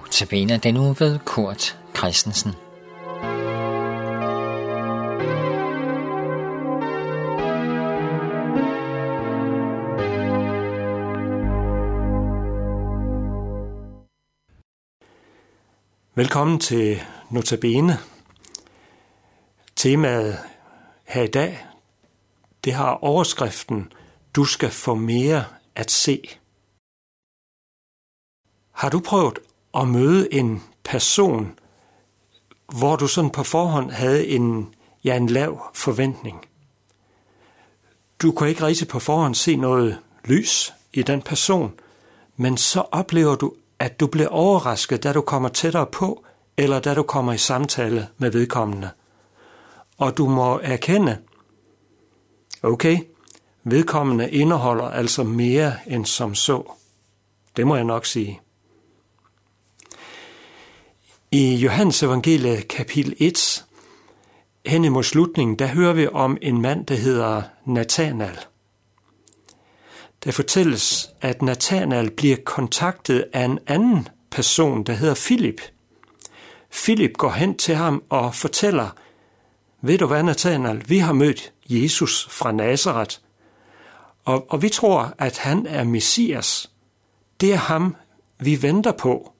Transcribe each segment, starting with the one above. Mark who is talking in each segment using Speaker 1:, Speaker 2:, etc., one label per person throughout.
Speaker 1: Notabene den uge ved Kurt Christensen.
Speaker 2: Velkommen til Notabene. Temaet her i dag, det har overskriften Du skal få mere at se. Har du prøvet at møde en person, hvor du sådan på forhånd havde en, ja, en lav forventning? Du kunne ikke rigtig på forhånd se noget lys i den person, men så oplever du, at du bliver overrasket, da du kommer tættere på, eller da du kommer i samtale med vedkommende. Og du må erkende, okay, vedkommende indeholder altså mere end som så. Det må jeg nok sige. I Johannes evangelie kapitel 1, hen imod slutningen, der hører vi om en mand, der hedder Nathanael. Der fortælles, at Nathanael bliver kontaktet af en anden person, der hedder Philip. Philip går hen til ham og fortæller, ved du hvad, Nathanael, vi har mødt Jesus fra Nazareth, og, og vi tror, at han er Messias. Det er ham, vi venter på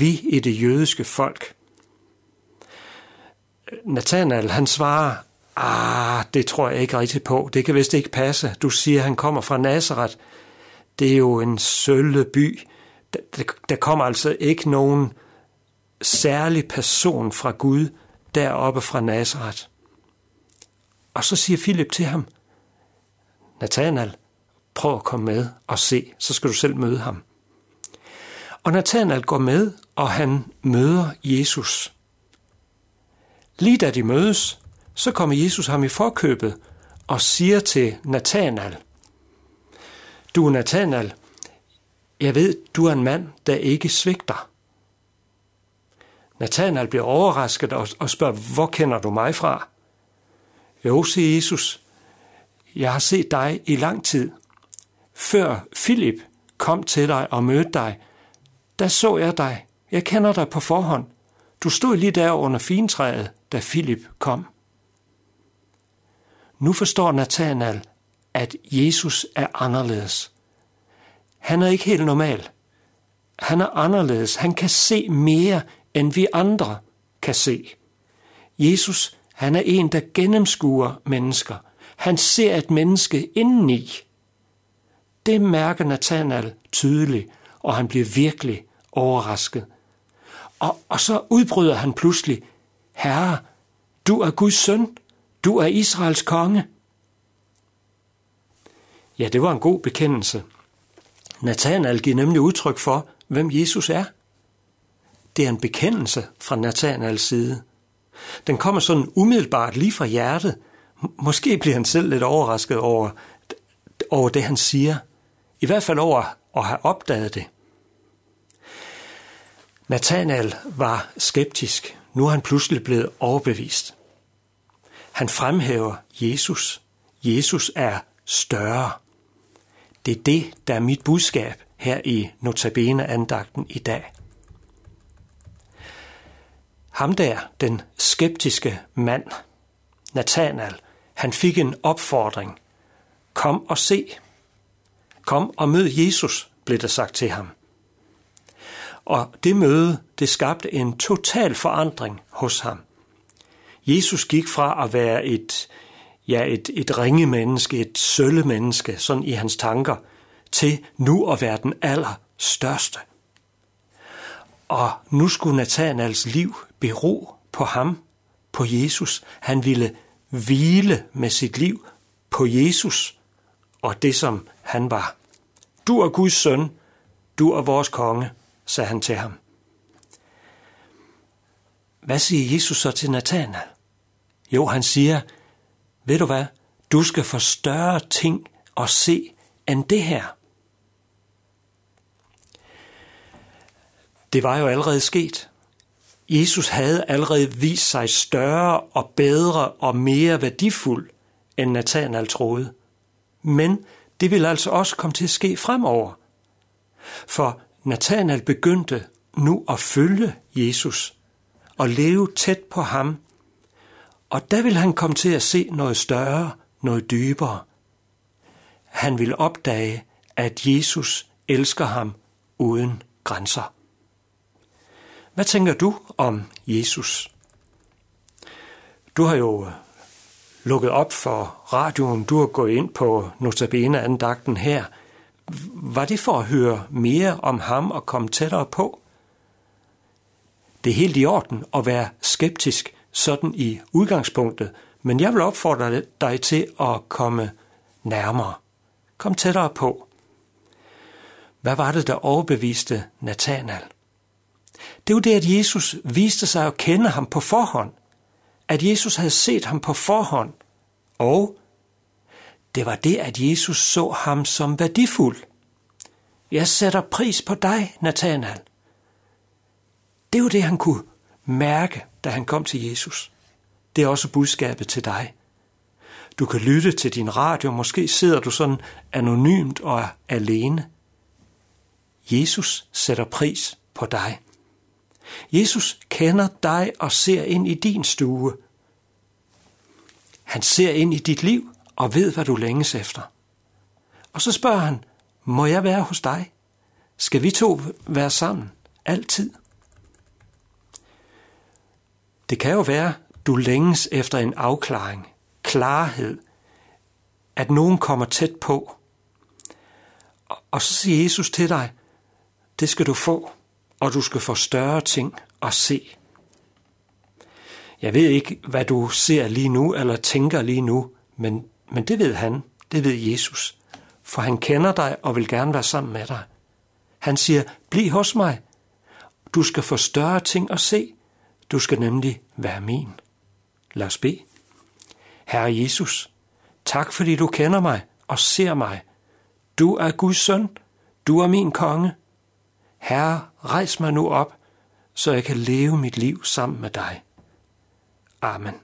Speaker 2: vi i det jødiske folk. Nathanael, han svarer, ah, det tror jeg ikke rigtigt på. Det kan vist ikke passe. Du siger, han kommer fra Nazareth. Det er jo en sølle by. Der kommer altså ikke nogen særlig person fra Gud deroppe fra Nazareth. Og så siger Philip til ham, Nathanael, prøv at komme med og se, så skal du selv møde ham. Og Nathanael går med, og han møder Jesus. Lige da de mødes, så kommer Jesus ham i forkøbet og siger til Nathanael, Du Nathanael, jeg ved, du er en mand, der ikke svigter. Nathanael bliver overrasket og spørger, hvor kender du mig fra? Jo, siger Jesus, jeg har set dig i lang tid. Før Filip kom til dig og mødte dig, der så jeg dig. Jeg kender dig på forhånd. Du stod lige der under fintræet, da Filip kom. Nu forstår Nathanael, at Jesus er anderledes. Han er ikke helt normal. Han er anderledes. Han kan se mere, end vi andre kan se. Jesus, han er en, der gennemskuer mennesker. Han ser et menneske indeni. Det mærker Nathanael tydeligt, og han bliver virkelig overrasket. Og, og så udbryder han pludselig, Herre, du er Guds søn, du er Israels konge. Ja, det var en god bekendelse. Nathanael giver nemlig udtryk for, hvem Jesus er. Det er en bekendelse fra Nathanaels side. Den kommer sådan umiddelbart lige fra hjertet. Måske bliver han selv lidt overrasket over, over det, han siger. I hvert fald over at have opdaget det. Nathanael var skeptisk. Nu er han pludselig blevet overbevist. Han fremhæver Jesus. Jesus er større. Det er det, der er mit budskab her i Notabene-andagten i dag. Ham der, den skeptiske mand, Nathanael, han fik en opfordring. Kom og se. Kom og mød Jesus, blev der sagt til ham. Og det møde, det skabte en total forandring hos ham. Jesus gik fra at være et, ja, et, et ringe menneske, et sølle menneske, sådan i hans tanker, til nu at være den allerstørste. Og nu skulle Nathanaels liv bero på ham, på Jesus. Han ville hvile med sit liv på Jesus og det, som han var. Du er Guds søn, du er vores konge, sagde han til ham. Hvad siger Jesus så til Nathanael? Jo, han siger, ved du hvad, du skal få større ting at se end det her. Det var jo allerede sket. Jesus havde allerede vist sig større og bedre og mere værdifuld, end Nathanael troede. Men det ville altså også komme til at ske fremover. For Nathanael begyndte nu at følge Jesus og leve tæt på ham. Og der vil han komme til at se noget større, noget dybere. Han vil opdage, at Jesus elsker ham uden grænser. Hvad tænker du om Jesus? Du har jo øh, lukket op for radioen, du har gået ind på Notabene-andagten her. Var det for at høre mere om ham og komme tættere på? Det er helt i orden at være skeptisk sådan i udgangspunktet, men jeg vil opfordre dig til at komme nærmere. Kom tættere på. Hvad var det, der overbeviste Nathanael? Det var det, at Jesus viste sig at kende ham på forhånd. At Jesus havde set ham på forhånd. Og det var det, at Jesus så ham som værdifuld. Jeg sætter pris på dig, Nathanael. Det var det, han kunne mærke, da han kom til Jesus. Det er også budskabet til dig. Du kan lytte til din radio, måske sidder du sådan anonymt og er alene. Jesus sætter pris på dig. Jesus kender dig og ser ind i din stue. Han ser ind i dit liv og ved, hvad du længes efter. Og så spørger han, må jeg være hos dig? Skal vi to være sammen? Altid. Det kan jo være, du længes efter en afklaring, klarhed, at nogen kommer tæt på. Og så siger Jesus til dig, det skal du få og du skal få større ting at se. Jeg ved ikke, hvad du ser lige nu eller tænker lige nu, men, men det ved han, det ved Jesus. For han kender dig og vil gerne være sammen med dig. Han siger, bliv hos mig. Du skal få større ting at se. Du skal nemlig være min. Lad os bede. Herre Jesus, tak fordi du kender mig og ser mig. Du er Guds søn. Du er min konge. Herre, rejs mig nu op, så jeg kan leve mit liv sammen med dig. Amen.